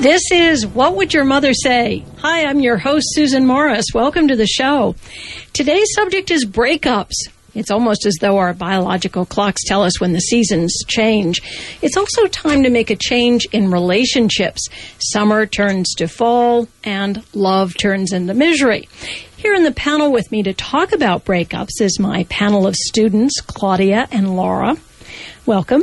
This is What Would Your Mother Say? Hi, I'm your host, Susan Morris. Welcome to the show. Today's subject is breakups. It's almost as though our biological clocks tell us when the seasons change. It's also time to make a change in relationships. Summer turns to fall, and love turns into misery. Here in the panel with me to talk about breakups is my panel of students, Claudia and Laura. Welcome.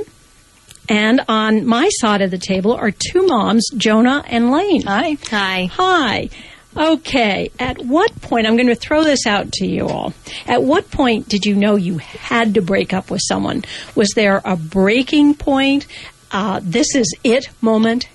And on my side of the table are two moms, Jonah and Lane. Hi. Hi. Hi. Okay. At what point, I'm going to throw this out to you all. At what point did you know you had to break up with someone? Was there a breaking point? Uh, this is it moment?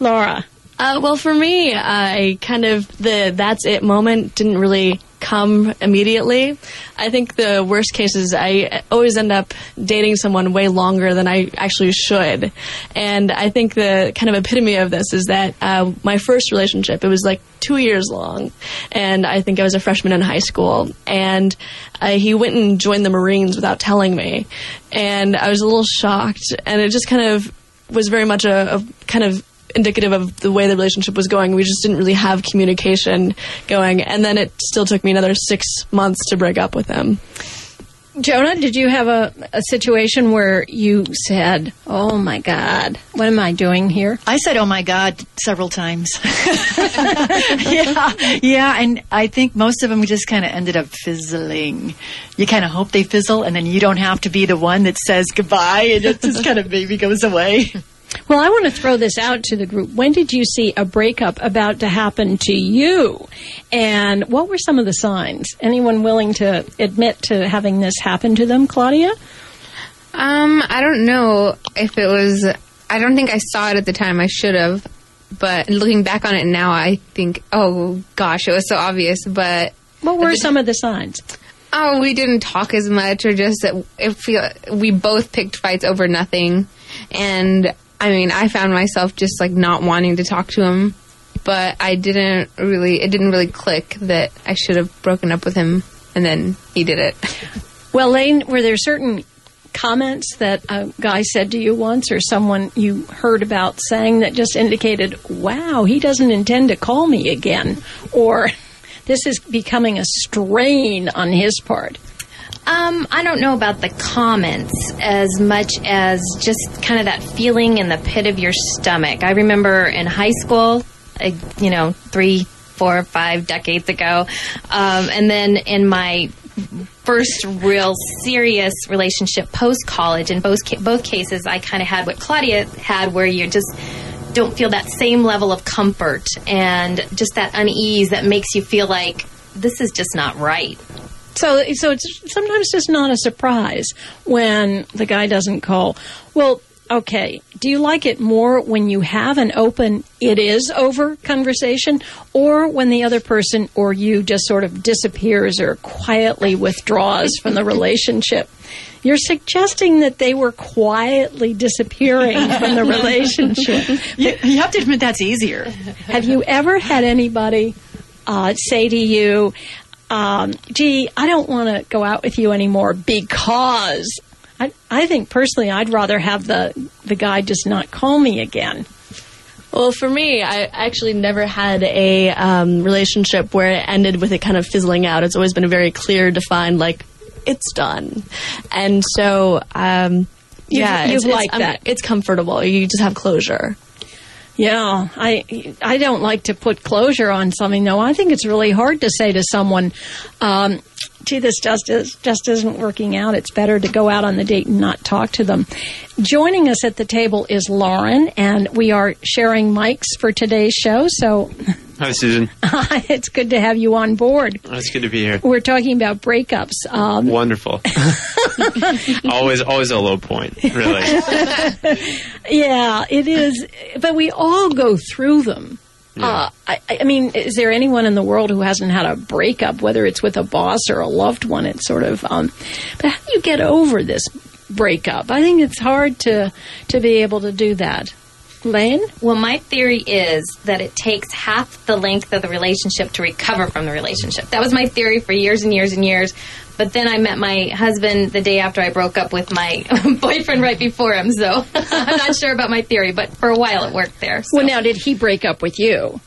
Laura. Uh, well, for me, I kind of the that's it moment didn't really come immediately. I think the worst case is I always end up dating someone way longer than I actually should, and I think the kind of epitome of this is that uh, my first relationship it was like two years long, and I think I was a freshman in high school, and uh, he went and joined the Marines without telling me, and I was a little shocked, and it just kind of was very much a, a kind of indicative of the way the relationship was going. We just didn't really have communication going. And then it still took me another six months to break up with him. Jonah, did you have a, a situation where you said, Oh my God, what am I doing here? I said, "Oh my God," several times. yeah, yeah, and I think most of them just kind of ended up fizzling. You kind of hope they fizzle, and then you don't have to be the one that says goodbye, and it just kind of maybe goes away. Well, I want to throw this out to the group. When did you see a breakup about to happen to you? And what were some of the signs? Anyone willing to admit to having this happen to them, Claudia? Um, I don't know if it was. I don't think I saw it at the time. I should have, but looking back on it now, I think, oh gosh, it was so obvious. But What were some of the signs? oh, we didn't talk as much, or just that if we we both picked fights over nothing, and I mean, I found myself just like not wanting to talk to him, but I didn't really. It didn't really click that I should have broken up with him, and then he did it. Well, Lane, were there certain comments that a guy said to you once or someone you heard about saying that just indicated, wow, he doesn't intend to call me again? Or this is becoming a strain on his part? Um, I don't know about the comments as much as just kind of that feeling in the pit of your stomach. I remember in high school, you know, three, four, five decades ago, um, and then in my first real serious relationship post college, in both both cases, I kind of had what Claudia had, where you just don't feel that same level of comfort and just that unease that makes you feel like this is just not right. So, so it's sometimes just not a surprise when the guy doesn't call. Well, okay. Do you like it more when you have an open "it is over" conversation, or when the other person or you just sort of disappears or quietly withdraws from the relationship? You're suggesting that they were quietly disappearing from the relationship. You, you have to admit that's easier. Have you ever had anybody uh, say to you, um, gee, I don't want to go out with you anymore because I, I think personally I'd rather have the, the guy just not call me again. Well, for me, I actually never had a um, relationship where it ended with it kind of fizzling out. It's always been a very clear, defined, like, it's done. And so, um, yeah, you've it's, it's- liked I'm- that. It's comfortable. You just have closure. Yeah, I I don't like to put closure on something though. I think it's really hard to say to someone, um, "Gee, this just is, just isn't working out. It's better to go out on the date and not talk to them." Joining us at the table is Lauren, and we are sharing mics for today's show. So Hi, Susan. it's good to have you on board. It's good to be here. We're talking about breakups. Um, Wonderful. always, always a low point. Really. Yeah, it is. But we all go through them. Uh, I, I mean, is there anyone in the world who hasn't had a breakup, whether it's with a boss or a loved one? It's sort of. Um, but how do you get over this breakup? I think it's hard to to be able to do that. Lane? Well, my theory is that it takes half the length of the relationship to recover from the relationship. That was my theory for years and years and years. But then I met my husband the day after I broke up with my boyfriend right before him, so I'm not sure about my theory, but for a while it worked there. So. Well, now, did he break up with you?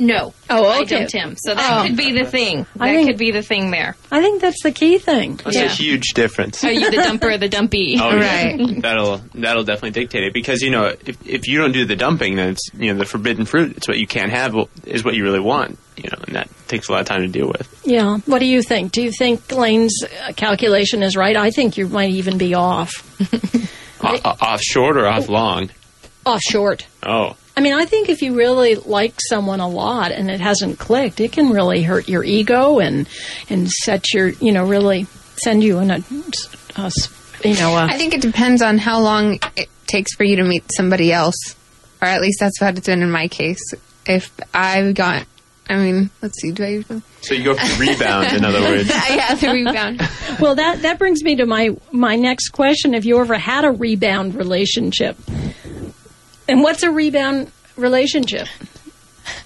No. Oh, I okay. dumped him. So that Oh. could be the thing. That I think- could be the thing there. I think that's the key thing. That's a huge difference. Are you the dumper or the dumpy? Oh, Right. yeah. That'll that'll definitely dictate it because you know if if you don't do the dumping, then it's you know the forbidden fruit. It's what you can't have is what you really want. You know, and that takes a lot of time to deal with. Yeah. What do you think? Do you think Lane's uh, calculation is right? I think you might even be off. O- o- off short or off long. Off short. Oh, I mean, I think if you really like someone a lot and it hasn't clicked, it can really hurt your ego and and set your you know really send you in a, a s- you know a, I think it depends on how long it takes for you to meet somebody else, or at least that's what it's been in my case. If I've got, I mean, let's see, do I usually? so you go for the rebound. In other words, I have the rebound. Well, that that brings me to my my next question. Have you ever had a rebound relationship? And what's a rebound relationship?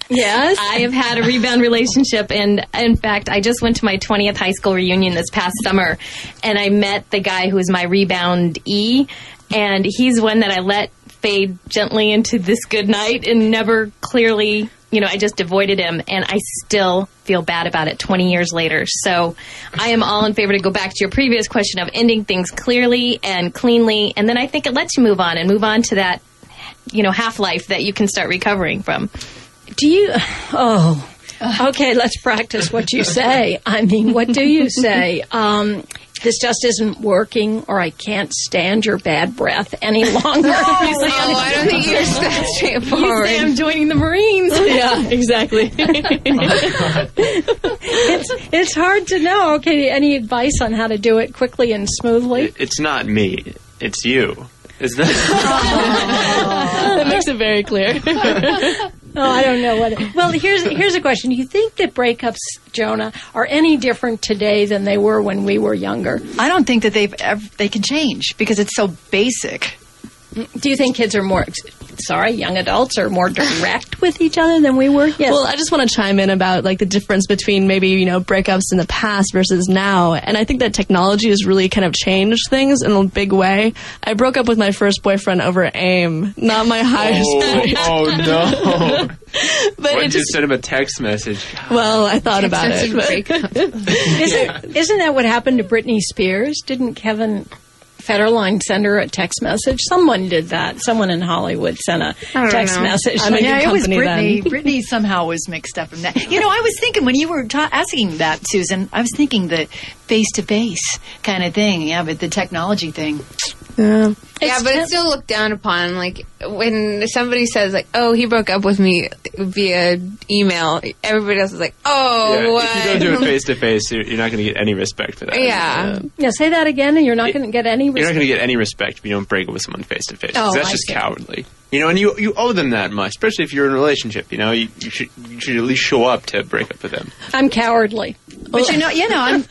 Yes. I have had a rebound relationship, and in fact, I just went to my 20th high school reunion this past summer, and I met the guy who was my rebound E, and he's one that I let fade gently into this good night and never clearly, you know, I just avoided him, and I still feel bad about it 20 years later. So I am all in favor to go back to your previous question of ending things clearly and cleanly, and then I think it lets you move on and move on to that, you know, half life that you can start recovering from. Do you? Oh, okay. Let's practice what you say. I mean, what do you say? Um, this just isn't working, or I can't stand your bad breath any longer. Oh, I don't think you're that straightforward. say I'm joining the Marines. yeah, exactly. it's it's hard to know. Okay, any advice on how to do it quickly and smoothly? it's not me. It's you. Is that? that makes it very clear. Oh, I don't know what. Well, here's here's a question. Do you think that breakups, Jonah, are any different today than they were when we were younger? I don't think that they've ever, they can change because it's so basic. Mm, do you think kids are more, sorry, young adults are more direct with each other than we were? Yes. Well, I just want to chime in about like the difference between maybe you know breakups in the past versus now, and I think that technology has really kind of changed things in a big way. I broke up with my first boyfriend over AIM, not my highest point, oh, oh no! but What it just sent him a text message? well, I thought about it. Expensive but- breakup. isn't, isn't that what happened to Britney Spears? Didn't Kevin Federline send her a text message? Someone did that. Someone in Hollywood sent a text know. message. I'm in yeah, it was Britney. Britney somehow was mixed up in that. You know, I was thinking when you were ta- asking that, Susan, I was thinking the face to face kind of thing. Yeah, but the technology thing. Yeah. Yeah, but it's still looked down upon. Like when somebody says, "Like, oh, he broke up with me via email," everybody else is like, "Oh, Yeah, what?" if you don't do it face to face, you're you're not going to get any respect for that. Yeah. yeah, say that again, and you're not going to get any You're not respect. going to get any respect if you don't break up with someone face to face. Oh, That's I just see. cowardly. You know, and you you owe them that much, especially if you're in a relationship. You know, you, you should you should at least show up to break up with them. I'm cowardly. But you know, you know, I'm,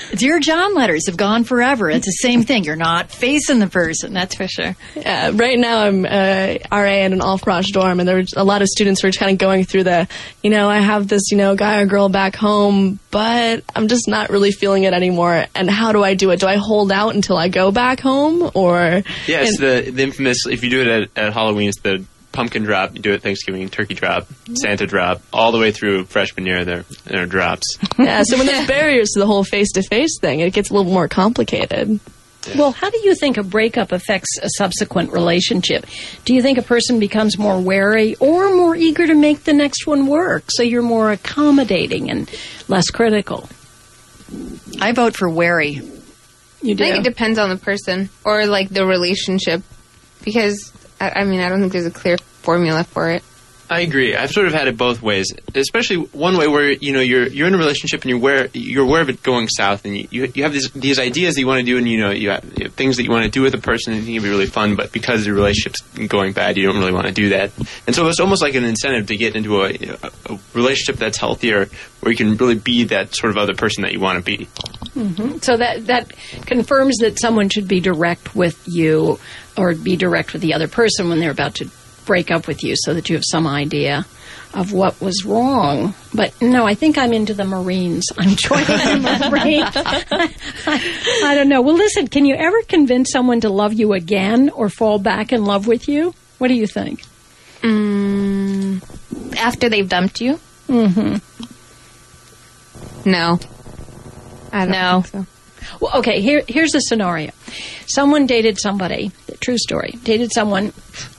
dear John letters have gone forever. It's the same thing. You're not facing the person. That's for sure. Yeah, right now I'm uh, RA in an all frosh dorm, and there there's a lot of students who are kind of going through the, you know, I have this, you know, guy or girl back home, but I'm just not really feeling it anymore. And how do I do it? Do I hold out until I go back home, or Yes, and- the the infamous. If you do it at, at Halloween, it's the pumpkin drop. You do it Thanksgiving, turkey drop, Santa drop, all the way through freshman year. There there are drops. yeah. So when there's barriers to the whole face to face thing, it gets a little more complicated. Well, how do you think a breakup affects a subsequent relationship? Do you think a person becomes more wary or more eager to make the next one work? So you're more accommodating and less critical. I vote for wary. You do? I do. think it depends on the person or like the relationship, because I, I mean, I don't think there's a clear formula for it. I agree. I've sort of had it both ways, especially one way where you know you're you're in a relationship and you're aware you're aware of it going south, and you you, have these these ideas that you want to do, and you know you have, you have things that you want to do with a person, and it can be really fun, but because the relationship's going bad, you don't really want to do that, and so it's almost like an incentive to get into a, a, relationship that's healthier, where you can really be that sort of other person that you want to be. Mm-hmm. So that that confirms that someone should be direct with you or be direct with the other person when they're about to break up with you so that you have some idea of what was wrong. But no, I think I'm into the Marines. I'm joining the Marines. I don't know. Well, listen, can you ever convince someone to love you again or fall back in love with you? What do you think? Mm, after they've dumped you? Mm-hmm. No. I don't No. think so. Well, okay, here, here's a scenario. Someone dated somebody, true story, dated someone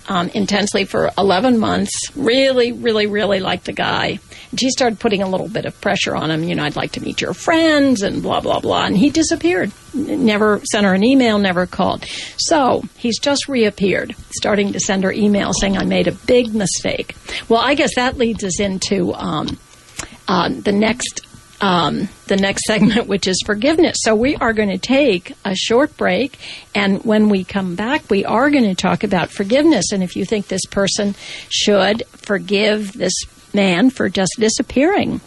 um, intensely for 11 months, really, really, really liked the guy. And she started putting a little bit of pressure on him. You know, I'd like to meet your friends and blah, blah, blah. And he disappeared. Never sent her an email, never called. So he's just reappeared, starting to send her email saying, I made a big mistake. Well, I guess that leads us into um, uh, the next um, the next segment, which is forgiveness. So we are going to take a short break, and when we come back, we are going to talk about forgiveness. And if you think this person should forgive this man for just disappearing.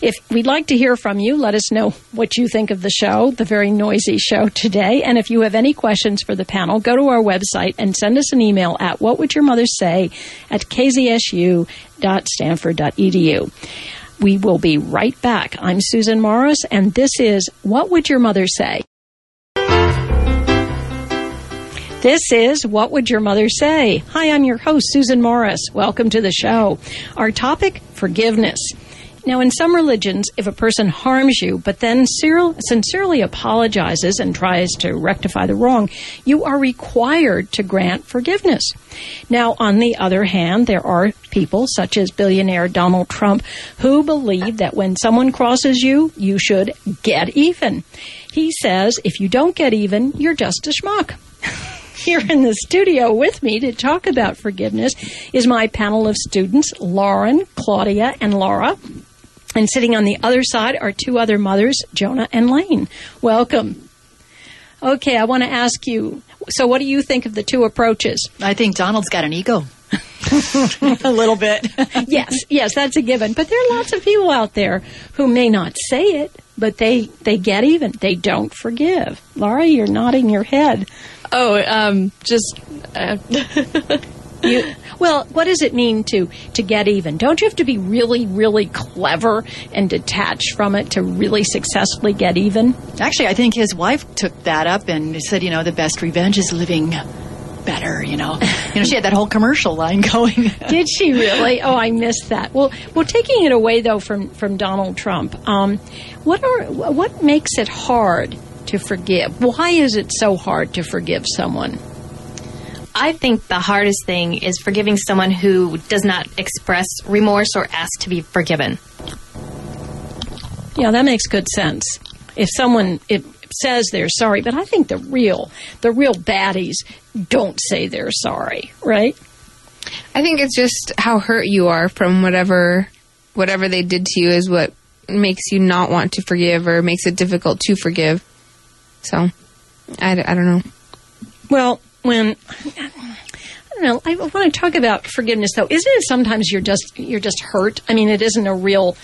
If we'd like to hear from you, let us know what you think of the show, the very noisy show today. And if you have any questions for the panel, go to our website and send us an email at what would your mother say at kzsu.stanford.edu. We will be right back. I'm Susan Morris, and this is What Would Your Mother Say? This is What Would Your Mother Say? Hi, I'm your host, Susan Morris. Welcome to the show. Our topic forgiveness. Now, in some religions, if a person harms you but then sincerely apologizes and tries to rectify the wrong, you are required to grant forgiveness. Now, on the other hand, there are people such as billionaire Donald Trump who believe that when someone crosses you, you should get even. He says if you don't get even, you're just a schmuck. Here in the studio with me to talk about forgiveness is my panel of students, Lauren, Claudia, and Laura. And sitting on the other side are two other mothers, Jonah and Lane. Welcome. Okay, I want to ask you so, what do you think of the two approaches? I think Donald's got an ego. a little bit. yes, yes, that's a given. But there are lots of people out there who may not say it, but they they get even. They don't forgive. Laura, you're nodding your head. Oh, um, just uh, You, well, what does it mean to to get even? Don't you have to be really, really clever and detached from it to really successfully get even? Actually, I think his wife took that up and said, you know, the best revenge is living better, you know. you know, she had that whole commercial line going. Did she really? Oh, I missed that. Well, well, taking it away though from from Donald Trump, um, what are what makes it hard to forgive? Why is it so hard to forgive someone? I think the hardest thing is forgiving someone who does not express remorse or ask to be forgiven. Yeah, that makes good sense. If someone it says they're sorry, but I think the real the real baddies don't say they're sorry, right? I think it's just how hurt you are from whatever whatever they did to you is what makes you not want to forgive or makes it difficult to forgive. So, I, I don't know. Well, when I don't know, I want to talk about forgiveness though. Isn't it sometimes you're just you're just hurt? I mean, it isn't a real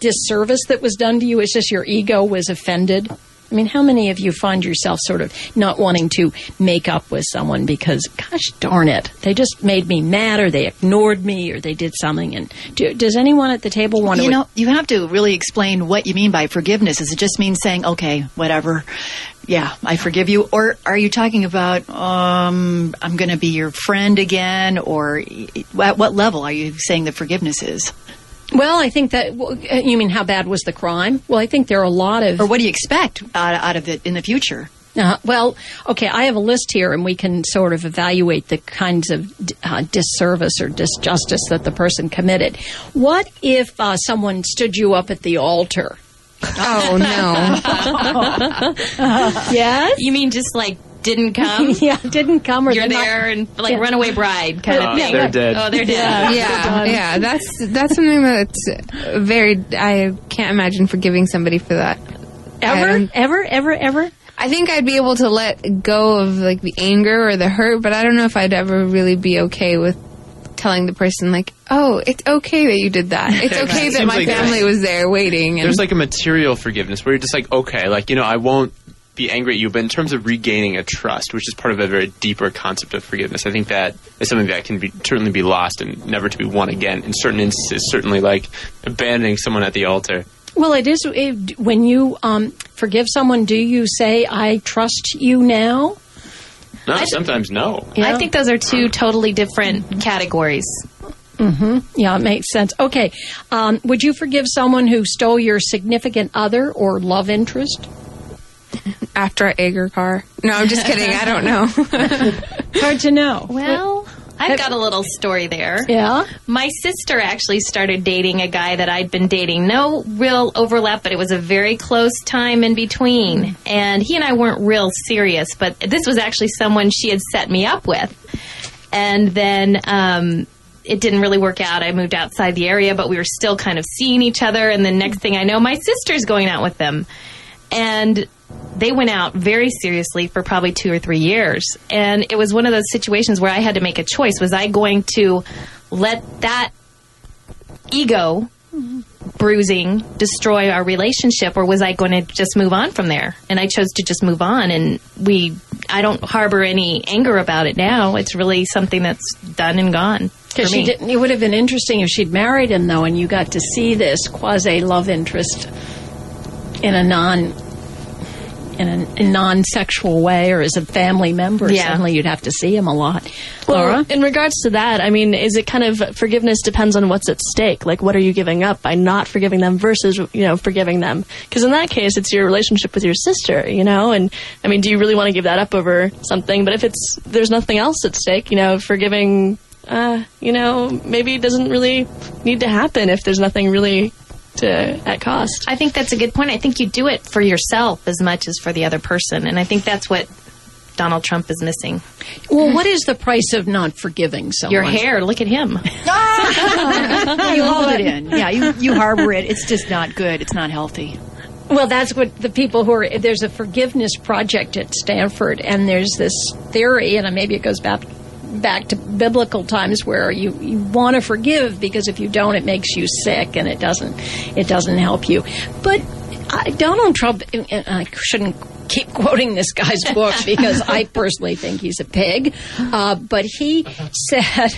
disservice that was done to you. It's just your ego was offended. I mean, how many of you find yourself sort of not wanting to make up with someone because, gosh darn it, they just made me mad, or they ignored me, or they did something? And do, does anyone at the table want you to? You know, you have to really explain what you mean by forgiveness. Is it just mean saying, okay, whatever, yeah, I forgive you? Or are you talking about, um, I'm going to be your friend again? Or at what level are you saying that forgiveness is? well, I think that uh, you mean how bad was the crime? Well, I think there are a lot of Or what do you expect out, out of it in the future? Uh, well, okay, I have a list here, and we can sort of evaluate the kinds of uh, disservice or disjustice that the person committed. What if uh, someone stood you up at the altar? Oh no. Yes? You mean just like didn't come? yeah, didn't come or You're did not- there and like Yeah. runaway bride kind Oh, of uh, thing. They're dead. Oh, they're dead. yeah, yeah. That's that's something that's very. I can't imagine forgiving somebody for that. Ever, um, ever, ever, ever? I think I'd be able to let go of like the anger or the hurt, but I don't know if I'd ever really be okay with telling the person like, "Oh, it's okay that you did that. It's okay that my like family that. was there waiting." And There's like a material forgiveness where you're just like, okay, like you know, I won't be angry at you, but in terms of regaining a trust, which is part of a very deeper concept of forgiveness, I think that is something that can be certainly be lost and never to be won again. In certain instances, certainly like abandoning someone at the altar. Well, it is it, when you um, forgive someone. Do you say, "I trust you now"? No, sometimes no. Yeah. I think those are two totally different categories. Mm-hmm. Yeah, it makes sense. Okay, um, would you forgive someone who stole your significant other or love interest? after I egg her car. No, I'm just kidding. I don't know. Hard to know. Well, I've got a little story there. Yeah. My sister actually started dating a guy that I'd been dating. No real overlap, but it was a very close time in between. And he and I weren't real serious, but this was actually someone she had set me up with. And then um, it didn't really work out. I moved outside the area, but we were still kind of seeing each other. And the next thing I know, my sister's going out with them. And they went out very seriously for probably two or three years. And it was one of those situations where I had to make a choice. Was I going to let that ego bruising destroy our relationship or was I going to just move on from there? And I chose to just move on and we I don't harbor any anger about it now. It's really something that's done and gone. Because she didn't. It would have been interesting if she'd married him, though, and you got to see this quasi love interest in a non in a, non-sexual way, or as a family member. Yeah. Suddenly, you'd have to see him a lot. Well, Laura, in regards to that, I mean, is it kind of forgiveness depends on what's at stake? Like, what are you giving up by not forgiving them versus, you know, forgiving them? Because in that case, it's your relationship with your sister, you know? And, I mean, do you really want to give that up over something? But if it's, there's nothing else at stake, you know, forgiving, uh, you know, maybe it doesn't really need to happen if there's nothing really to, at cost. I think that's a good point. I think you do it for yourself as much as for the other person, and I think that's what Donald Trump is missing. well, what is the price of not forgiving someone? Your hair, look at him. you hold it in. Yeah, you, you harbor it. It's just not good. It's not healthy. Well, that's what the people who are there's a forgiveness project at Stanford, and there's this theory, and maybe it goes back back to biblical times where you, you want to forgive because if you don't, it makes you sick and it doesn't it doesn't help you. But Donald Trump, and I shouldn't keep quoting this guy's books because I personally think he's a pig, uh, but he said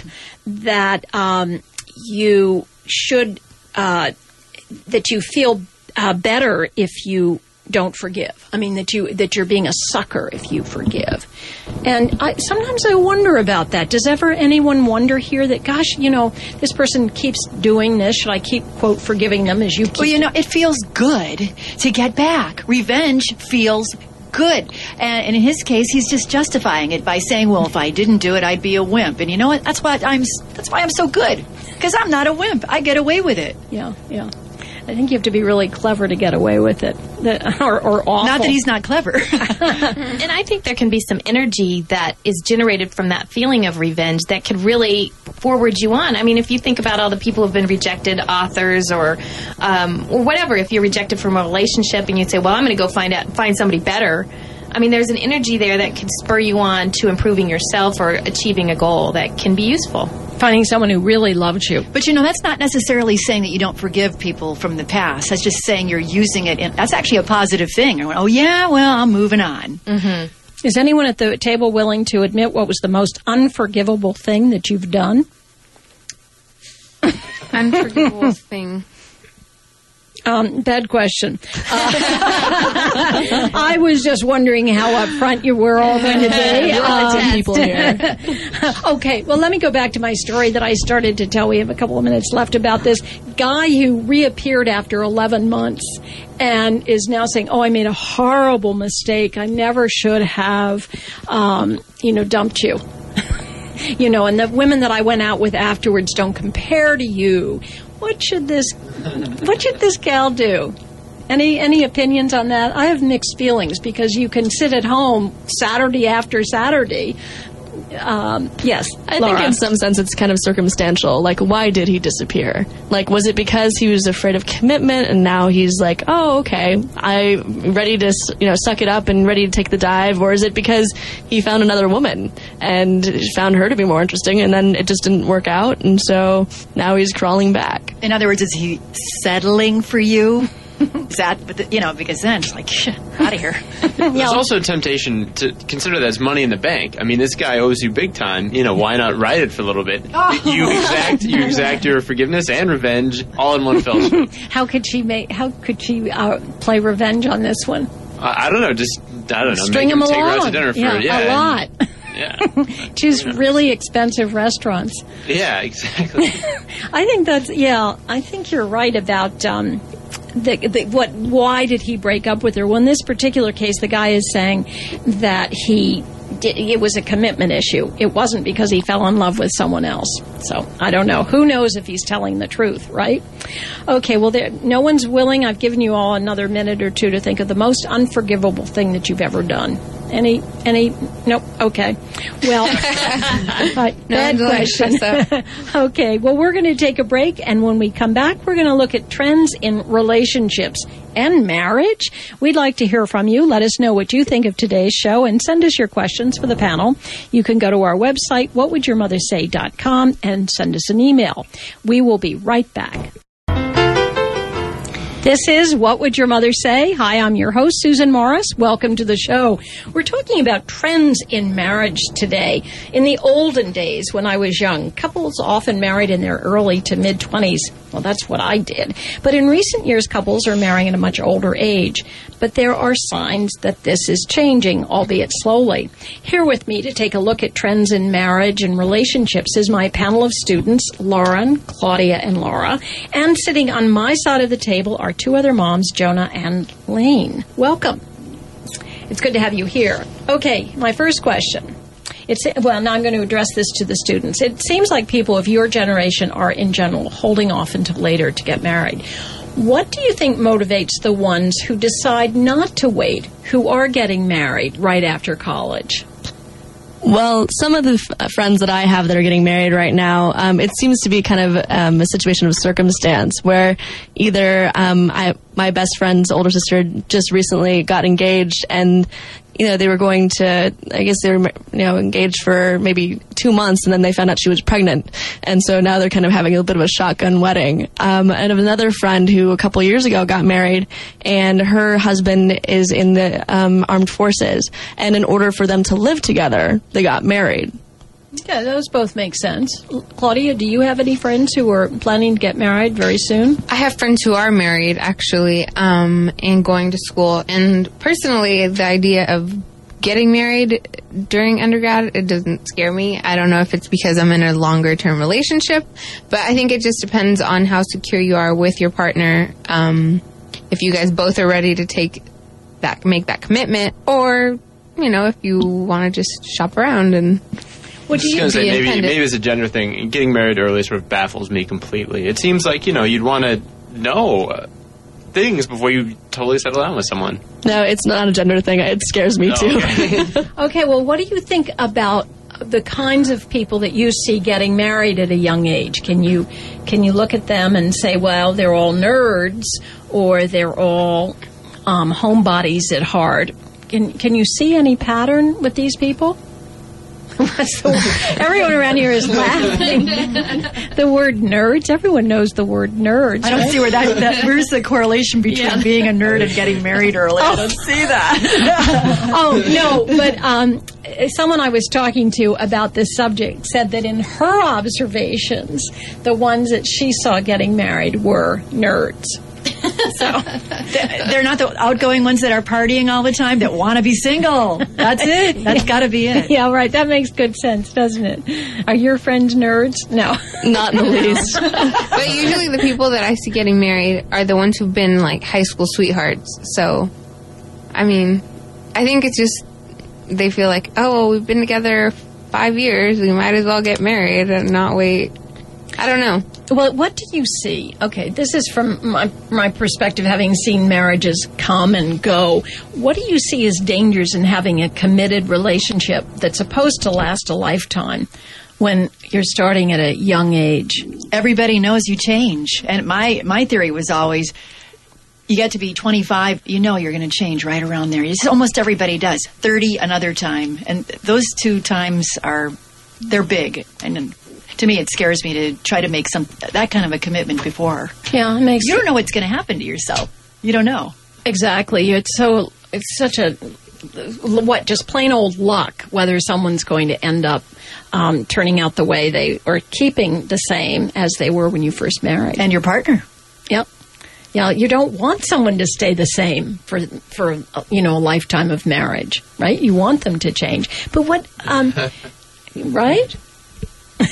that um, you should. Uh, that you feel uh, better if you don't forgive. I mean that you that you're being a sucker if you forgive. And I, sometimes I wonder about that. Does ever anyone wonder here that gosh, you know, this person keeps doing this? Should I keep quote forgiving them as you keep? Well, you know, it feels good to get back. Revenge feels good. And, and in his case, he's just justifying it by saying, "Well, if I didn't do it, I'd be a wimp." And you know what? That's why I'm. That's why I'm so good because I'm not a wimp. I get away with it. yeah, yeah. I think you have to be really clever to get away with it, That- or, or awful. Not that he's not clever. And I think there can be some energy that is generated from that feeling of revenge that could really forward you on. I mean, if you think about all the people who've been rejected, authors or um, or whatever, if you're rejected from a relationship and you say, "Well, I'm going to go find out find somebody better," I mean, there's an energy there that could spur you on to improving yourself or achieving a goal that can be useful. finding someone who really loves you. But you know, that's not necessarily saying that you don't forgive people from the past. That's just saying you're using it. In, that's actually a positive thing. I went, oh yeah, well, I'm moving on. Mm-hmm. Is anyone at the table willing to admit what was the most unforgivable thing that you've done? Unforgivable thing. Um, bad question. Uh, I was just wondering how upfront you were all going to be. Um, people here. okay, well, let me go back to my story that I started to tell. We have a couple of minutes left about this guy who reappeared after 11 months and is now saying, "Oh, I made a horrible mistake. I never should have, um, you know, dumped you." you know, and the women that I went out with afterwards don't compare to you. What should this what should this gal do? Any any opinions on that? I have mixed feelings because you can sit at home Saturday after Saturday um, yes, I Laura. think in some sense it's kind of circumstantial. Like, why did he disappear? Like, was it because he was afraid of commitment and now he's like, oh, okay, I'm ready to, you know, suck it up and ready to take the dive? Or is it because he found another woman and found her to be more interesting and then it just didn't work out and so now he's crawling back? In other words, is he settling for you? Is that, but the- you know, because then it's like, out of here. There's also a temptation to consider that as money in the bank. I mean, this guy owes you big time. You know, why not ride it for a little bit? You exact you exact your forgiveness and revenge all in one fell swoop. How could she make? How could she uh, play revenge on this one? I, I don't know. Just I don't know. String make him him take her out along. to dinner for yeah, yeah, a lot. Yeah, Choose really expensive restaurants. yeah, exactly. I think that's yeah. I think you're right about um, the, the what. Why did he break up with her? Well, in this particular case, the guy is saying that he. Did, it was a commitment issue. It wasn't because he fell in love with someone else. So I don't know. Who knows if he's telling the truth, right? Okay. Well, there, no one's willing. I've given you all another minute or two to think of the most unforgivable thing that you've ever done. Any? Any? Nope. Okay. Well, No uh, bad question. okay, well, we're going to take a break, and when we come back, we're going to look at trends in relationships and marriage. We'd like to hear from you. Let us know what you think of today's show and send us your questions for the panel. You can go to our website, whatwouldyourmothersay.com, and send us an email. We will be right back. This is What Would Your Mother Say? Hi, I'm your host, Susan Morris. Welcome to the show. We're talking about trends in marriage today. In the olden days, when I was young, couples often married in their early to mid 20s. Well, that's what I did. But in recent years, couples are marrying at a much older age. But there are signs that this is changing, albeit slowly. Here with me to take a look at trends in marriage and relationships is my panel of students, Lauren, Claudia, and Laura. And sitting on my side of the table are two other moms, Jonah and Lane. Welcome. It's good to have you here. Okay, my first question. It's well, now I'm going to address this to the students. It seems like people of your generation are in general holding off until later to get married. What do you think motivates the ones who decide not to wait, who are getting married right after college? Well, some of the f- uh, friends that I have that are getting married right now, um, it seems to be kind of um, a situation of circumstance where either um, I, my best friend's older sister just recently got engaged and you know they were going to I guess they were you know engaged for maybe two months and then they found out she was pregnant and so now they're kind of having a bit of a shotgun wedding. Um, and of another friend who a couple years ago got married and her husband is in the um, armed forces and in order for them to live together they got married. Yeah, those both make sense. Claudia, do you have any friends who are planning to get married very soon? I have friends who are married actually, um, and going to school. And personally, the idea of getting married during undergrad it doesn't scare me. I don't know if it's because I'm in a longer term relationship, but I think it just depends on how secure you are with your partner. Um, if you guys both are ready to take that, make that commitment, or you know, if you want to just shop around and What do just you gonna say maybe maybe it's a gender thing. Getting married early sort of baffles me completely. It seems like you know you'd want to know uh, things before you totally settle down with someone. No, it's not a gender thing. It scares me too. okay. Okay, well, what do you think about the kinds of people that you see getting married at a young age? Can you can you look at them and say, well, they're all nerds or they're all um, homebodies at heart? Can can you see any pattern with these people? What's the word? Everyone around here is laughing. the word nerds. Everyone knows the word nerds. I don't right? see where that, that where's the correlation between being a nerd and getting married early. I don't see that. oh no, but um, someone I was talking to about this subject said that in her observations, the ones that she saw getting married were nerds. so They're not the outgoing ones that are partying all the time that want to be single. That's it. That's got to be it. yeah, right. That makes good sense, doesn't it? Are your friends nerds? No. not in the least. but usually the people that I see getting married are the ones who've been like high school sweethearts. So, I mean, I think it's just they feel like, oh, well, we've been together five years, we might as well get married and not wait. I don't know. Well, what do you see? Okay, this is from my, my perspective, having seen marriages come and go. What do you see as dangers in having a committed relationship that's supposed to last a lifetime when you're starting at a young age? Everybody knows you change. And my, my theory was always you get to be 25, you know you're going to change right around there. It's almost everybody does. 30 another time. And those two times are, they're big. And to me, it scares me to try to make some, that kind of a commitment before. Yeah, it makes You don't know what's going to happen to yourself. You don't know. Exactly. It's so it's such a what just plain old luck whether someone's going to end up um, turning out the way they or keeping the same as they were when you first married. And your partner. Yep. Yeah, you don't want someone to stay the same for for uh, you know a lifetime of marriage, right? You want them to change. But what um right?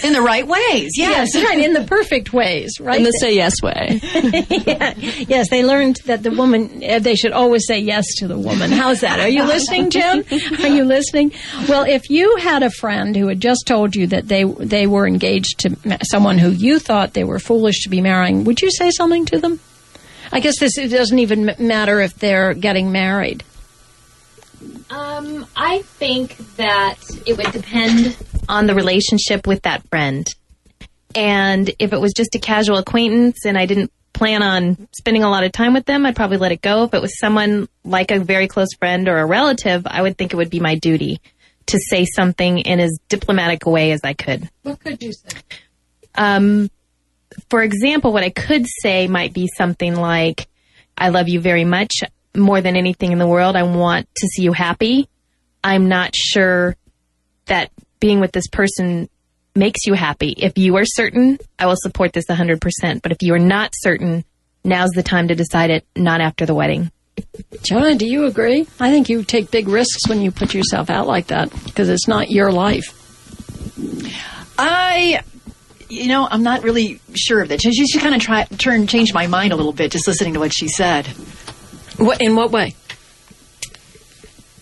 In the right ways. Yes. Yes, right, in the perfect ways, right? In the say yes way. yeah. Yes, they learned that the woman, uh, they should always say yes to the woman. How's that? Are you listening, Jim? Are you listening? Well, if you had a friend who had just told you that they, they were engaged to someone who you thought they were foolish to be marrying, would you say something to them? I guess this it doesn't even matter if they're getting married. Um, I think that it would depend on the relationship with that friend. And if it was just a casual acquaintance and I didn't plan on spending a lot of time with them, I'd probably let it go. If it was someone like a very close friend or a relative, I would think it would be my duty to say something in as diplomatic a way as I could. What could you say? Um, for example, what I could say might be something like, I love you very much. More than anything in the world, I want to see you happy. I'm not sure that being with this person makes you happy. If you are certain, I will support this 100%. But if you are not certain, now's the time to decide it, not after the wedding. John, do you agree? I think you take big risks when you put yourself out like that because it's not your life. I, you know, I'm not really sure of that. She, she kind of try, turn, change my mind a little bit just listening to what she said. What in what way?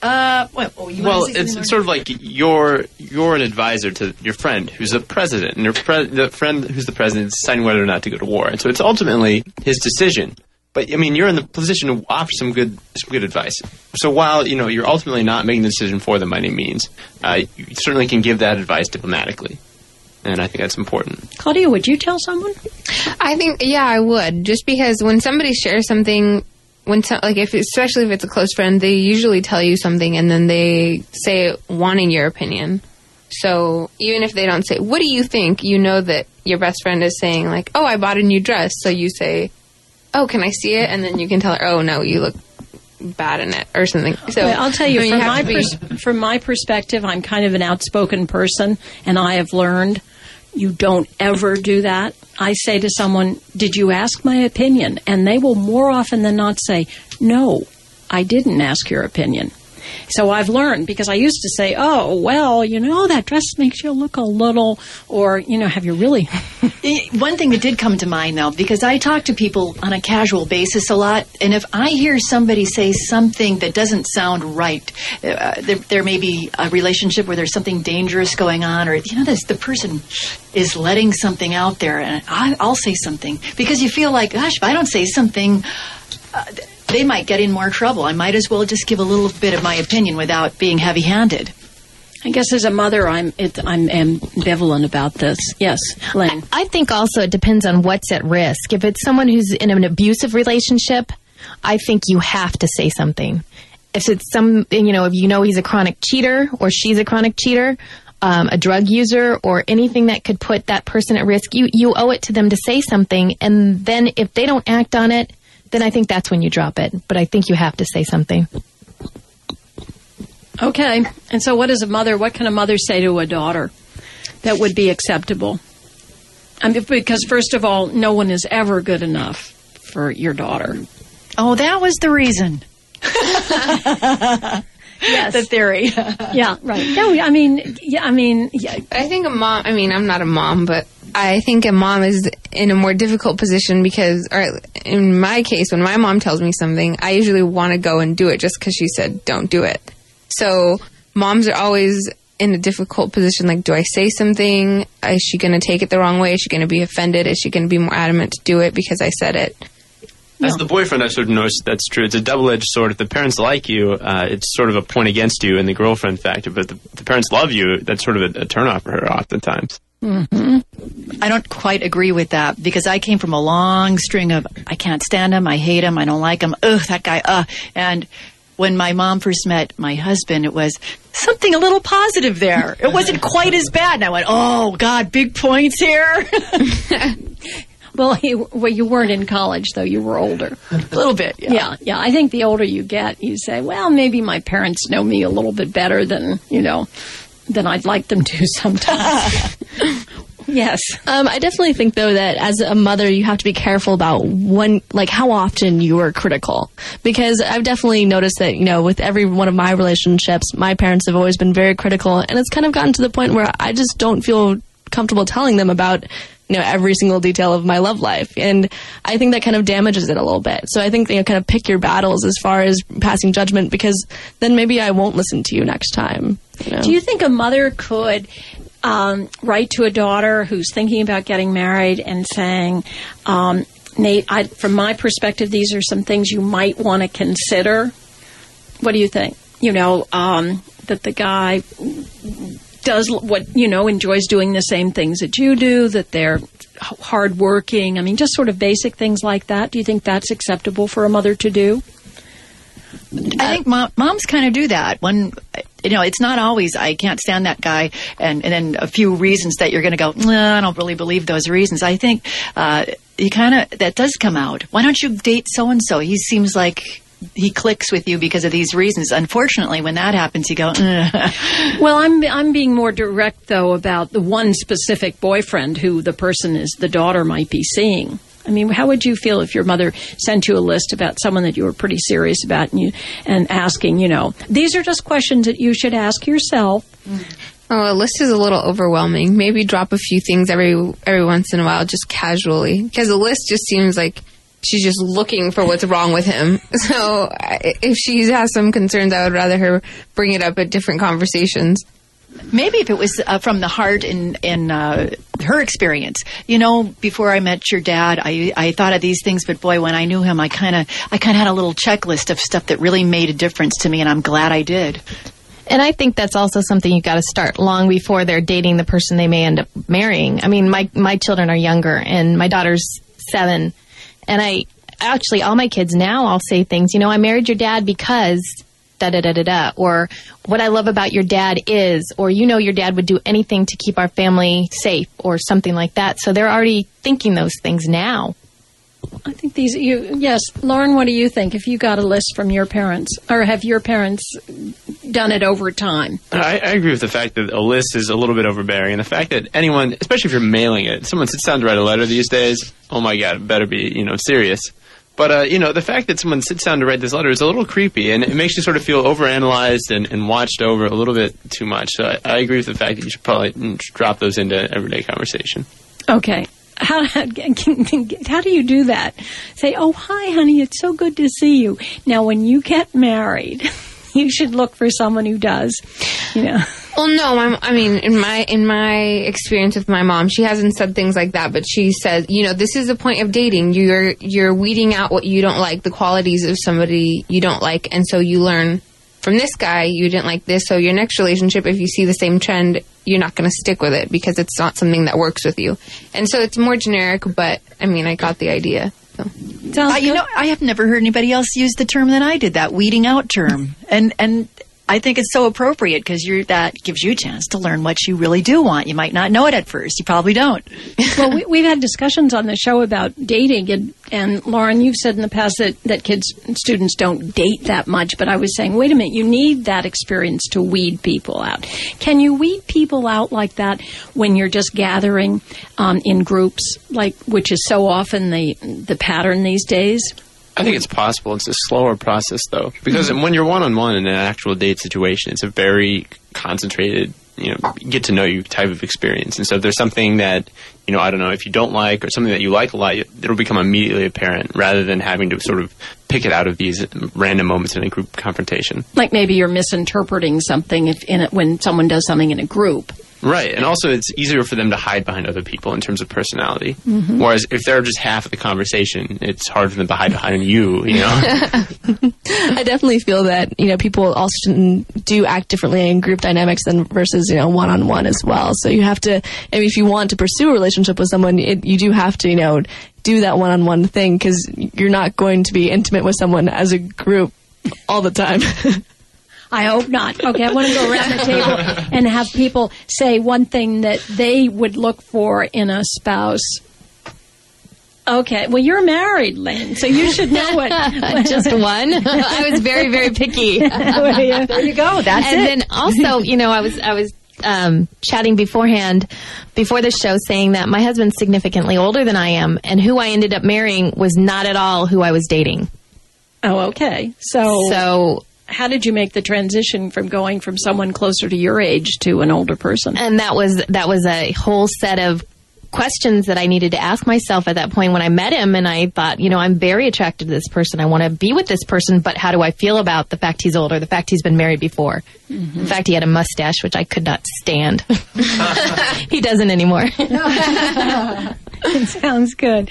Uh, what, oh, Well, it's, it's sort of like you're you're an advisor to your friend who's a president, and your pre- the friend who's the president is deciding whether or not to go to war, and so it's ultimately his decision. But I mean, you're in the position to offer some good some good advice. So while you know you're ultimately not making the decision for them by any means, uh, you certainly can give that advice diplomatically, and I think that's important. Claudia, would you tell someone? I think, yeah, I would. Just because when somebody shares something, when so, like if especially if it's a close friend, they usually tell you something and then they say it wanting your opinion. So even if they don't say, "What do you think?" you know that your best friend is saying like, "Oh, I bought a new dress." So you say, "Oh, can I see it?" And then you can tell her, "Oh, no, you look bad in it," or something. So Well, I'll tell you, I mean, from have my pers- from my perspective, I'm kind of an outspoken person, and I have learned you don't ever do that. I say to someone, "Did you ask my opinion?" And they will more often than not say, "No, I didn't ask your opinion." So I've learned because I used to say, "Oh, well, you know, that dress makes you look a little," or you know, have you really? Eh, One thing that did come to mind though, because I talk to people on a casual basis a lot, and if I hear somebody say something that doesn't sound right, uh, there, there may be a relationship where there's something dangerous going on, or you know, this the person is letting something out there, and I, I'll say something because you feel like, gosh, if I don't say something. Uh, they might get in more trouble. I might as well just give a little bit of my opinion without being heavy-handed. I guess as a mother, I'm it, I'm ambivalent about this. Yes, Lynn. I think also it depends on what's at risk. If it's someone who's in an abusive relationship, I think you have to say something. If it's some, you know, if you know he's a chronic cheater or she's a chronic cheater, um, a drug user, or anything that could put that person at risk, you you owe it to them to say something. And then if they don't act on it, then I think that's when you drop it. But I think you have to say something. Okay. And so, what does a mother? What can a mother say to a daughter that would be acceptable? I mean, because first of all, no one is ever good enough for your daughter. Oh, that was the reason. Yes. The theory. yeah. Right. No. I mean. Yeah. I mean. Yeah. I think a mom. I mean, I'm not a mom, but I think a mom is in a more difficult position because, or in my case, when my mom tells me something, I usually want to go and do it just because she said don't do it. So moms are always in a difficult position. Like, do I say something? Is she going to take it the wrong way? Is she going to be offended? Is she going to be more adamant to do it because I said it? As the boyfriend, I sort of noticed that's true. It's a double-edged sword. If the parents like you, uh, it's sort of a point against you in the girlfriend factor. But the, the parents love you, that's sort of a, a turnoff for her oftentimes. I don't quite agree with that because I came from a long string of I can't stand him, I hate him, I don't like him, ugh, that guy, uh. And when my mom first met my husband, it was something a little positive there. It wasn't quite as bad. And I went, oh, God, big points here. Well, you, well, you weren't in college, though. You were older. a little bit. Yeah. Yeah, yeah. I think the older you get, you say, well, maybe my parents know me a little bit better than, you know, than I'd like them to sometimes. yes. Um, I definitely think though that as a mother, you have to be careful about when, like, how often you are critical. Because I've definitely noticed that you know, with every one of my relationships, my parents have always been very critical, and it's kind of gotten to the point where I just don't feel comfortable telling them about you know every single detail of my love life, and I think that kind of damages it a little bit. So I think you know, kind of pick your battles as far as passing judgment, because then maybe I won't listen to you next time. You know? Do you think a mother could um, write to a daughter who's thinking about getting married and saying, um, Nate, I, from my perspective, these are some things you might want to consider? What do you think? You know, um, that the guy does what, you know, enjoys doing the same things that you do, that they're hardworking. I mean, just sort of basic things like that. Do you think that's acceptable for a mother to do? I think mom, moms kind of do that. when you know, it's not always I can't stand that guy, and and then a few reasons that you're going to go. Nah, I don't really believe those reasons. I think uh, you kind of that does come out. Why don't you date so and so? He seems like he clicks with you because of these reasons. Unfortunately, when that happens, you go. Uh. Well, I'm I'm being more direct though about the one specific boyfriend who the person is the daughter might be seeing. I mean, how would you feel if your mother sent you a list about someone that you were pretty serious about and you and asking, you know, these are just questions that you should ask yourself. Oh, a list is a little overwhelming. Maybe drop a few things every every once in a while, just casually, because a list just seems like she's just looking for what's wrong with him. So if she has some concerns, I would rather her bring it up at different conversations. Maybe if it was uh, from the heart in in uh, her experience, you know, before I met your dad, I I thought of these things, but boy, when I knew him, I kind of I kind of had a little checklist of stuff that really made a difference to me, and I'm glad I did. And I think that's also something you've got to start long before they're dating the person they may end up marrying. I mean, my my children are younger, and my daughter's seven, and I actually all my kids now I'll say things. You know, I married your dad because da da da da da, or what I love about your dad is, or you know, your dad would do anything to keep our family safe, or something like that. So they're already thinking those things now. I think these you yes, Lauren, what do you think if you got a list from your parents or have your parents done it over time? I, I agree with the fact that a list is a little bit overbearing, and the fact that anyone, especially if you're mailing it, someone sits down to write a letter these days. Oh my God, it better be you know serious. But uh, you know, the fact that someone sits down to write this letter is a little creepy, and it makes you sort of feel overanalyzed and, and watched over a little bit too much. So I, I agree with the fact that you should probably mm, drop those into everyday conversation. Okay. How, how do you do that? Say, oh, hi, honey, it's so good to see you. Now, when you get married, you should look for someone who does, you know. Well, no, my, I mean, in my in my experience with my mom, she hasn't said things like that, but she says, you know, this is the point of dating. You're you're weeding out what you don't like, the qualities of somebody you don't like, and so you learn from this guy you didn't like this. So your next relationship, if you see the same trend, you're not going to stick with it because it's not something that works with you. And so it's more generic, but I mean, I got the idea. So. Uh, you know, I have never heard anybody else use the term that I did, that weeding out term. and and I think it's so appropriate because you're that gives you a chance to learn what you really do want. You might not know it at first. You probably don't. well, we, we've had discussions on the show about dating, and, and Lauren, you've said in the past that, that kids, students don't date that much, but I was saying, wait a minute, you need that experience to weed people out. Can you weed people out like that when you're just gathering um, in groups, like which is so often the the pattern these days? I think it's possible. It's a slower process, though, because mm-hmm. when you're one on one in an actual date situation, it's a very concentrated you know get to know you type of experience. And so if there's something that you know I don't know if you don't like or something that you like a lot, it'll become immediately apparent rather than having to sort of pick it out of these random moments in a group confrontation. Like maybe you're misinterpreting something if in it, when someone does something in a group. Right, and also it's easier for them to hide behind other people in terms of personality. Mm-hmm. Whereas if they're just half of the conversation, it's hard for them to hide behind you. You know, I definitely feel that you know people also do act differently in group dynamics than versus you know one on one as well. So you have to, I mean, if you want to pursue a relationship with someone, it, you do have to you know do that one on one thing because you're not going to be intimate with someone as a group all the time. I hope not. Okay, I want to go around the table and have people say one thing that they would look for in a spouse. Okay, well, you're married, Lynn, so you should know what. Just one. I was very, very picky. there you go. That's and it. then also, you know, I was I was um, chatting beforehand, before the show, saying that my husband's significantly older than I am, and who I ended up marrying was not at all who I was dating. oh, okay. So, So, how did you make the transition from going from someone closer to your age to an older person? and that was that was a whole set of questions that I needed to ask myself at that point when I met him and I thought, you know, I'm very attracted to this person. I want to be with this person, but how do I feel about the fact he's older, the fact he's been married before, the fact he had a mustache, which I could not stand. he doesn't anymore. It sounds good.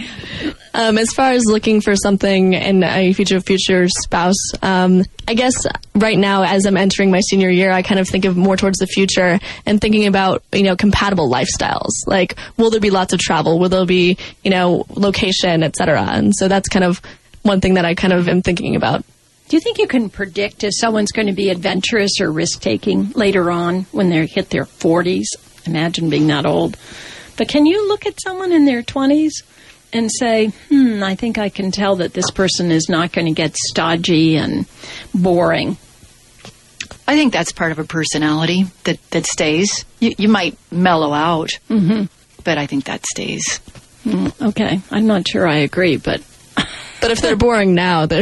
Um, as far as looking for something in a future future spouse, um, I guess right now as I'm entering my senior year, I kind of think of more towards the future and thinking about you know compatible lifestyles. Like, will there be lots of travel? Will there be you know location, etc. And so that's kind of one thing that I kind of am thinking about. Do you think you can predict if someone's going to be adventurous or risk taking later on when they hit their 40s? Imagine being that old. But can you look at someone in their 20s and say, hmm, I think I can tell that this person is not going to get stodgy and boring? I think that's part of a personality that, that stays. You, you might mellow out, Mm-hmm. but I think that stays. Mm, okay. I'm not sure I agree, but But if they're boring now, they're,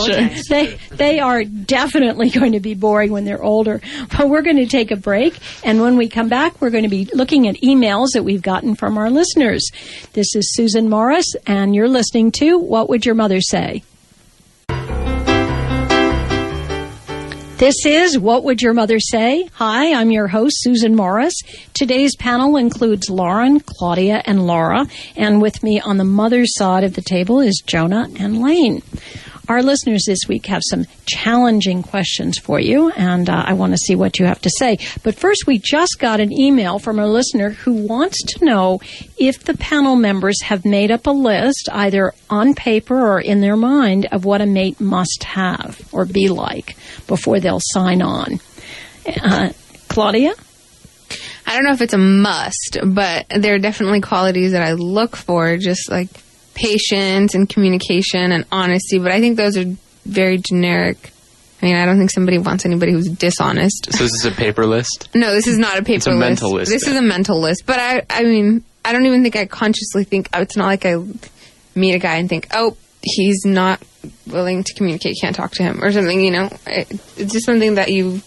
Okay. They they are definitely going to be boring when they're older. But we're going to take a break, and when we come back, we're going to be looking at emails that we've gotten from our listeners. This is Susan Morris, and you're listening to What Would Your Mother Say? This is What Would Your Mother Say? Hi, I'm your host, Susan Morris. Today's panel includes Lauren, Claudia, and Laura. And with me on the mother's side of the table is Jonah and Lane. Our listeners this week have some challenging questions for you, and uh, I want to see what you have to say. But first, we just got an email from a listener who wants to know if the panel members have made up a list, either on paper or in their mind, of what a mate must have or be like before they'll sign on. Uh, Claudia? I don't know if it's a must, but there are definitely qualities that I look for, just like patience and communication and honesty. But I think those are very generic. I mean, I don't think somebody wants anybody who's dishonest. so this is a paper list. No, this is not a paper It's a list. mental list, This then. is a mental list. But I, I mean, I don't even think I consciously think. It's not like I meet a guy and think, oh, he's not willing to communicate, can't talk to him or something. You know, it, it's just something that you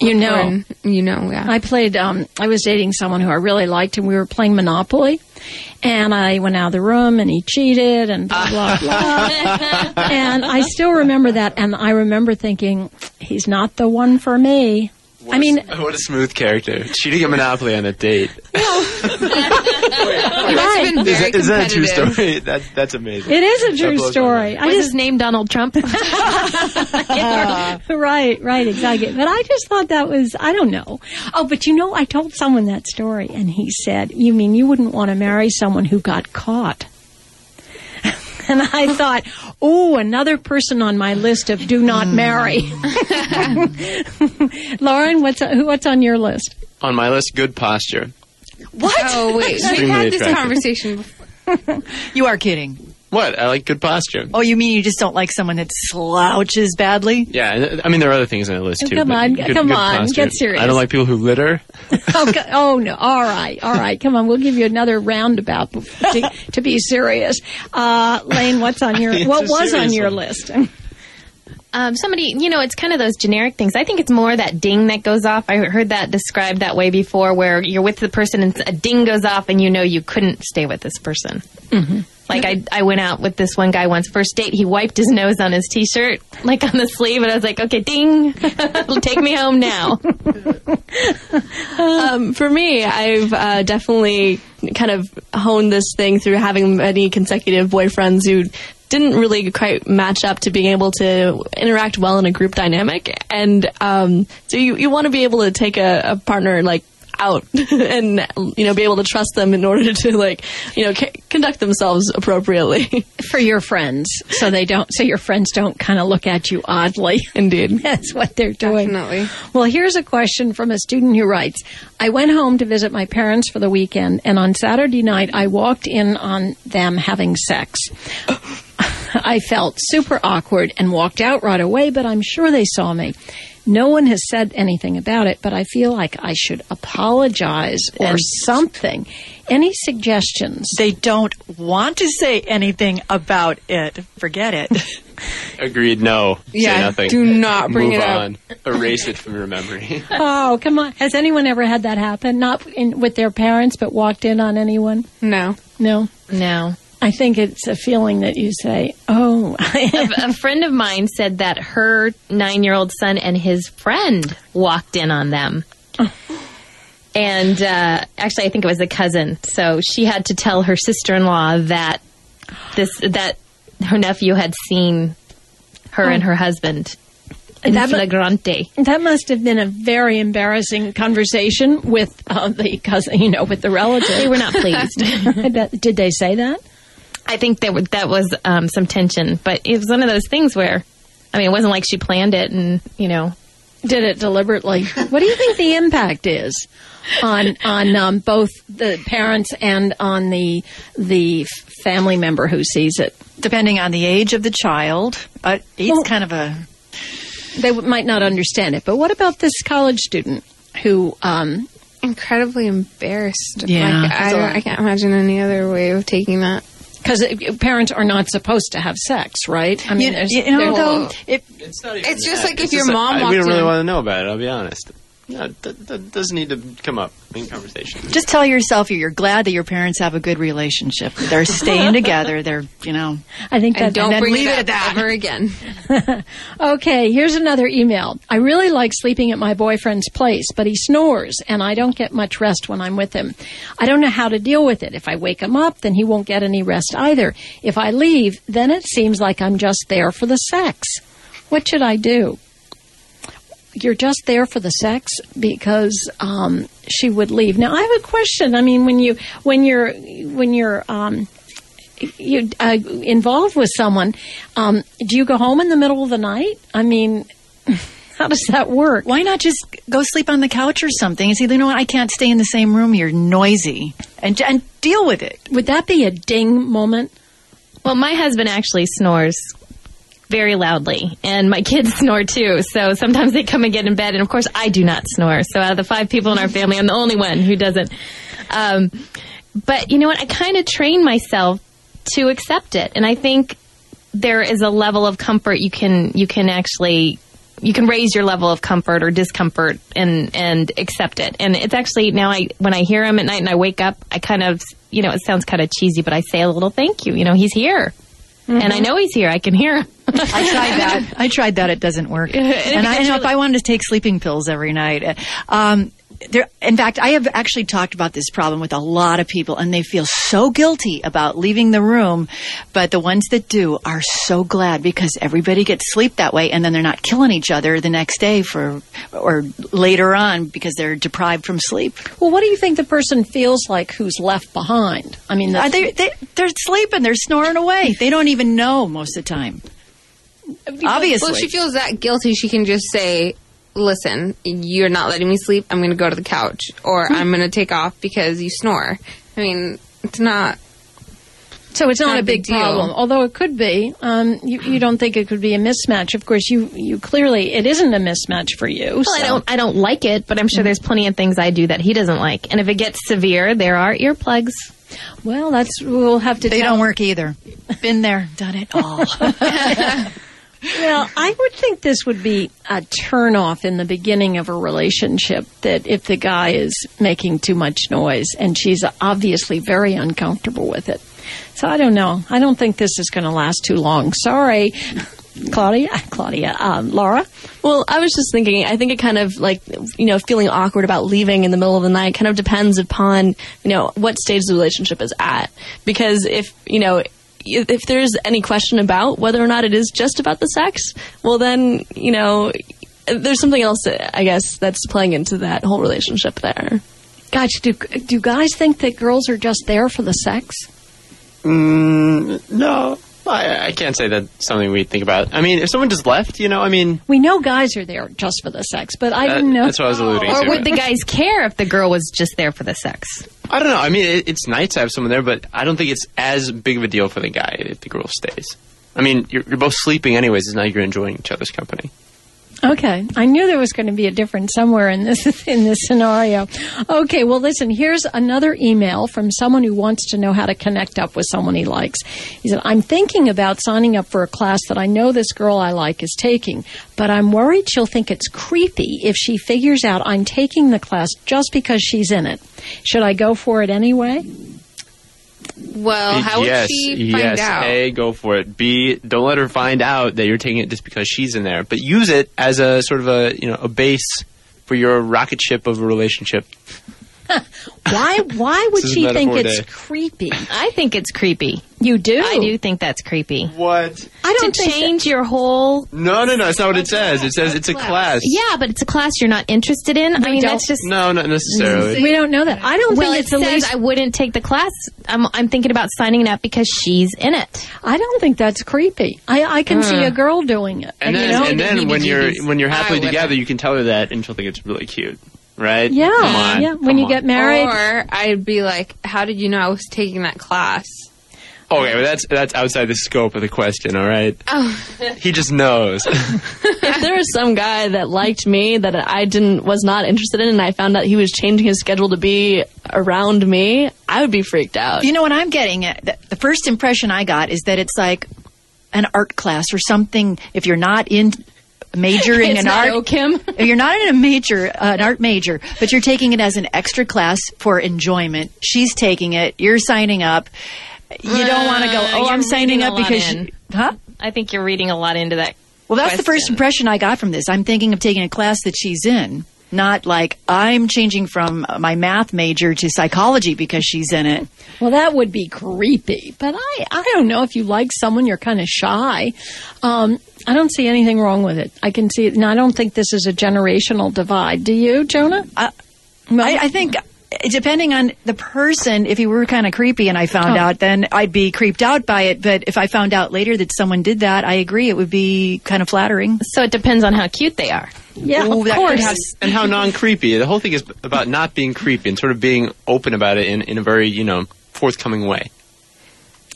You know. learn, You know, yeah. I played, um, I was dating someone who I really liked, and we were playing Monopoly. And I went out of the room, and he cheated, and blah, blah, blah. and I still remember that, and I remember thinking, he's not the one for me. I mean, what a smooth character. Cheating at Monopoly on a date. He must have been Is that, is that a true story? That, that's amazing. it is a true story. I just named Donald Trump? right, right, exactly. But I just thought that was, I don't know. Oh, but you know, I told someone that story, and he said, You mean you wouldn't want to marry someone who got caught? And I thought, Oh, another person on my list of do not hmm. marry. Lauren, what's, what's on your list? On my list, good posture. What? Oh wait, we've Extremely had this attractive. conversation. Before. You are kidding. What? I like good posture. Oh, you mean you just don't like someone that slouches badly? Yeah, I mean there are other things on the list too. Come on, good- come good on, posture. get serious. I don't like people who litter. oh, oh, no. All right. All right. Come on. We'll give you another roundabout to, to be serious. Uh, Lane, what's on your, what was on your one. list? Um, somebody, you know, it's kind of those generic things. I think it's more that ding that goes off. I heard that described that way before, where you're with the person and a ding goes off, and you know you couldn't stay with this person. Mm-hmm. Like I, I went out with this one guy once. First date, he wiped his nose on his t-shirt, like on the sleeve, and I was like, "Okay, ding, take me home now." Um, for me, I've uh, definitely kind of honed this thing through having many consecutive boyfriends who didn't really quite match up to being able to interact well in a group dynamic. And um, so you, you want to be able to take a, a partner like out and you know be able to trust them in order to like you know c- conduct themselves appropriately. For your friends, so they don't, so your friends don't kind of look at you oddly. Indeed. That's what they're doing. Definitely. Well, here's a question from a student who writes I went home to visit my parents for the weekend, and on Saturday night, I walked in on them having sex. I felt super awkward and walked out right away, but I'm sure they saw me. No one has said anything about it, but I feel like I should apologize or And- something. Any suggestions? They don't want to say anything about it. Forget it. Agreed. No. Yeah, Say nothing. do not bring Move it up. on. Erase it from your memory. Oh, come on. Has anyone ever had that happen? Not in, with their parents, but walked in on anyone? No. No. No. I think it's a feeling that you say, "Oh, a, a friend of mine said that her nine year old son and his friend walked in on them. And uh, actually, I think it was a cousin. So she had to tell her sister in law that this that her nephew had seen her and her husband in That flagrante. that must have been a very embarrassing conversation with uh, the cousin, you know, with the relative." They were not pleased. Did they say that? I think that w- that was um, some tension, but it was one of those things where, I mean, it wasn't like she planned it, and you know, Did it deliberately? what do you think the impact is on on um, both the parents and on the the family member who sees it? Depending on the age of the child, uh, it's Well- kind of a They w- might not understand it, but what about this college student who? Um, Incredibly embarrassed. Yeah. Like, I, I can't imagine any other way of taking that. Because parents are not supposed to have sex, right? I you, you know though. It, It's not even It's just that. like if It's your just mom I- we don't really in- want to know about it. I'll be honest. No, that, that doesn't need to come up in conversation. just tell yourself you're glad that your parents have a good relationship. They're staying together. They're you know. I think And that don't then leave it it at that. ever again. Okay, here's another email. I really like sleeping at my boyfriend's place, but he snores and I don't get much rest when I'm with him. I don't know how to deal with it. If I wake him up, then he won't get any rest either. If I leave, then it seems like I'm just there for the sex. What should I do? You're just there for the sex because um, she would leave. Now I have a question. I mean, when you when you're when you're um, you uh, involved with someone, um, do you go home in the middle of the night? I mean, how does that work? Why not just go sleep on the couch or something and say, you know what, I can't stay in the same room. You're noisy, and and deal with it. Would that be a ding moment? Well, my husband actually snores very loudly, and my kids snore too. So sometimes they come and get in bed, and of course, I do not snore. So out of the five people in our family, I'm the only one who doesn't. Um, but you know what? I kind of train myself to accept it, and I think there is a level of comfort you can you can actually you can raise your level of comfort or discomfort and and accept it. And it's actually now I when I hear him at night and I wake up, I kind of you know it sounds kind of cheesy, but I say a little thank you. You know, he's here, and I know he's here. I can hear him. I tried that. I tried that. It doesn't work. and I know if I wanted to take sleeping pills every night. Um, there, in fact, I have actually talked about this problem with a lot of people, and they feel so guilty about leaving the room. But the ones that do are so glad because everybody gets sleep that way, and then they're not killing each other the next day for or later on because they're deprived from sleep. Well, what do you think the person feels like who's left behind? I mean, Uh, the, they, they, they're sleeping. They're snoring away. They don't even know most of the time. Obviously. Well, if she feels that guilty, she can just say, "Listen, you're not letting me sleep. I'm going to go to the couch, or I'm going to take off because you snore." I mean, it's not. so it's not not a a big big deal. problem, although it could be. Um, you, you don't think it could be a mismatch? Of course, you you clearly it isn't a mismatch for you. Well, I don't I don't like it, but I'm sure there's plenty of things I do that he doesn't like. And if it gets severe, there are earplugs. Well, that's we'll have to. They tell- don't work either. Been there, done it all. Well, I would think this would be a turnoff in the beginning of a relationship that if the guy is making too much noise and she's obviously very uncomfortable with it. So I don't know. I don't think this is going to last too long. Sorry, Claudia, Claudia, um, Laura. Well, I was just thinking, I think it kind of like, you know, feeling awkward about leaving in the middle of the night kind of depends upon, you know, what stage the relationship is at. Because if, you know, if there's any question about whether or not it is just about the sex, well then, you know, there's something else, I guess, that's playing into that whole relationship there. Gosh, do do guys think that girls are just there for the sex? Mm, no, I, I can't say that's something we think about. I mean, if someone just left, you know, I mean, We know guys are there just for the sex, but I that- didn't know. that's what I was alluding Or to. would the guys care if the girl was just there for the sex? I don't know. I mean, it, it's nice to have someone there, but I don't think it's as big of a deal for the guy if the girl stays. I mean, you're, you're both sleeping anyways, and now you're enjoying each other's company. Okay, I knew there was going to be a difference somewhere in this in this scenario. Okay, well, listen. Here's another email from someone who wants to know how to connect up with someone he likes. He said, "I'm thinking about signing up for a class that I know this girl I like is taking, but I'm worried she'll think it's creepy if she figures out I'm taking the class just because she's in it. Should I go for it anyway?" Well, how would she find yes. out? A, go for it. B, don't let her find out that you're taking it just because she's in there, but use it as a sort of a you know a base for your rocket ship of a relationship. Why? Why would she think it's day. creepy? I think it's creepy. You do. I do think that's creepy. What? I To don't think that- change your whole No, no, no. That's not what it says. It says it's a class. yeah, but it's a class you're not interested in. I mean, don't. that's just No, not necessarily. we don't know that. I don't well, think it it's the says least I wouldn't take the class. I'm I'm thinking about signing up because she's in it. I don't think that's creepy. I, I can see hmm. a girl doing it. And you then, know? and then when you're when you're happily together, you can tell her that, and she'll think it's really cute, right? yeah, Come on, yeah. When come you on. get married, Or I'd be like, "How did you know I was taking that class?" Okay, but that's that's outside the scope of the question. All right. Oh, He just knows. if there was some guy that liked me that I didn't was not interested in, and I found out he was changing his schedule to be around me, I would be freaked out. You know what I'm getting at? The- The first impression I got is that it's like an art class or something. If you're not in majoring in art, if you're not in a major, uh, an art major, but you're taking it as an extra class for enjoyment. She's taking it. You're signing up. You don't want to go. Uh, Oh, I'm signing up because, you, huh? I think you're reading a lot into that. Well, that's the first impression I got from this. I'm thinking of taking a class that she's in, not like I'm changing from my math major to psychology because she's in it. well, that would be creepy. But I, I don't know if you like someone, you're kind of shy. Um, I don't see anything wrong with it. I can see it, and I don't think this is a generational divide. Do you, Jonah? I, I think depending on the person, if he were kind of creepy and I found Oh. out, then I'd be creeped out by it. But if I found out later that someone did that, I agree it would be kind of flattering. So it depends on how cute they are. Yeah, Oh, of that could course. have- and how non-creepy. The whole thing is about not being creepy and sort of being open about it in, in a very you know forthcoming way.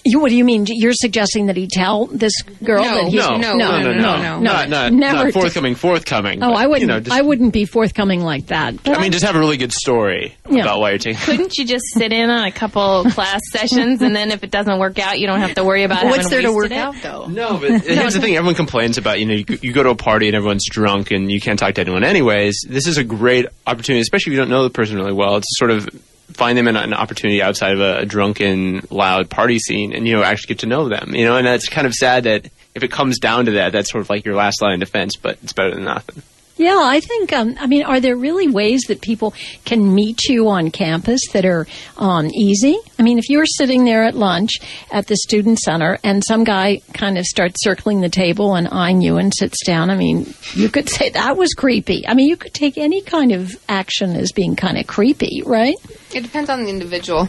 You, what do you mean? You're suggesting that he tell this girl No, that he's No, no, no, no, no, no, no. not not, Never not forthcoming, forthcoming. Oh, but, I wouldn't. You know, just, I wouldn't be forthcoming like that. But I mean, just have a really good story Yeah. about why you're taking. Couldn't you just sit in on a couple class sessions and then if it doesn't work out, you don't have to worry about What's having there to work out though? No, but here's the thing: everyone complains about you know you, go- you go to a party and everyone's drunk and you can't talk to anyone. Anyways, this is a great opportunity, especially if you don't know the person really well, It's sort of find them in an opportunity outside of a, a drunken, loud party scene, and you know actually get to know them. You know, and that's kind of sad that if it comes down to that, that's sort of like your last line of defense. But it's better than nothing. Yeah, I think. Um, I mean, are there really ways that people can meet you on campus that are um, easy? I mean, if you're sitting there at lunch at the student center and some guy kind of starts circling the table and eyeing you and sits down, I mean, you could say that was creepy. I mean, you could take any kind of action as being kind of creepy, right? it depends on the individual.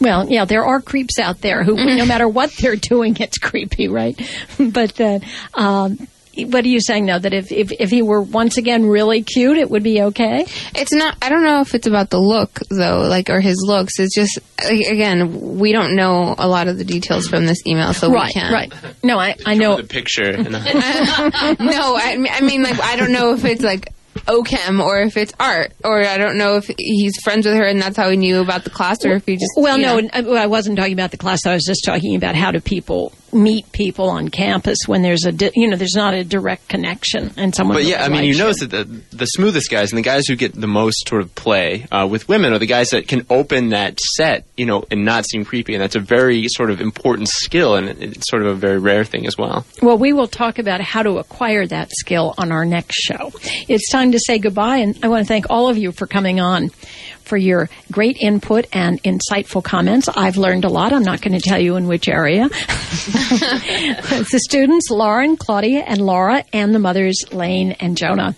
Well, yeah, there are creeps out there who, no matter what they're doing, it's creepy, right? but uh, um, what are you saying though? That if, if if he were once again really cute, it would be okay. It's not. I don't know if it's about the look though, like or his looks. It's just again, we don't know a lot of the details from this email, so we can't. right. No, I I know. The picture. No, I, mean- I mean, like I don't know if it's like Oakham or if it's art, or I don't know if he's friends with her and that's how he knew about the class, or if he just Well, no, know. Uh, I wasn't talking about the class. I was just talking about how do people meet people on campus when there's a di- you know there's not a direct connection and someone. But really yeah, I mean, you likes notice that the, the smoothest guys and the guys who get the most sort of play uh, with women are the guys that can open that set, you know, and not seem creepy. And that's a very sort of important skill, and it's sort of a very rare thing as well. Well, we will talk about how to acquire that skill on our next show. It's time to say goodbye, and I want to thank all of you for coming on, for your great input and insightful comments. I've learned a lot. I'm not going to tell you in which area. the students, Lauren, Claudia, and Laura, and the mothers, Lane and Jonah.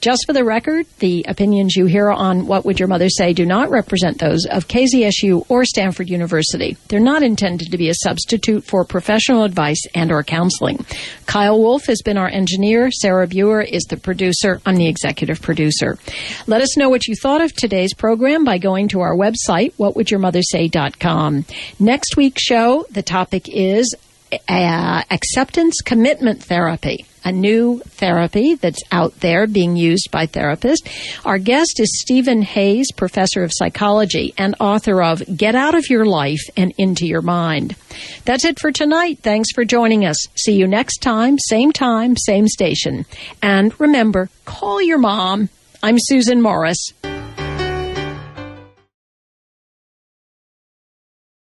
Just for the record, the opinions you hear on What Would Your Mother Say do not represent those of KZSU or Stanford University. They're not intended to be a substitute for professional advice and or counseling. Kyle Wolf has been our engineer. Sarah Buer is the producer. I'm the executive producer. Let us know what you thought of today's program by going to our website, whatwouldyourmothersay.com. Next week's show, the topic is uh, acceptance commitment therapy, a new therapy that's out there being used by therapists. Our guest is Steven Hayes, professor of psychology and author of Get Out of Your Life and Into Your Mind. That's it for tonight. Thanks for joining us. See you next time, same time, same station. And remember, call your mom. I'm Susan Morris.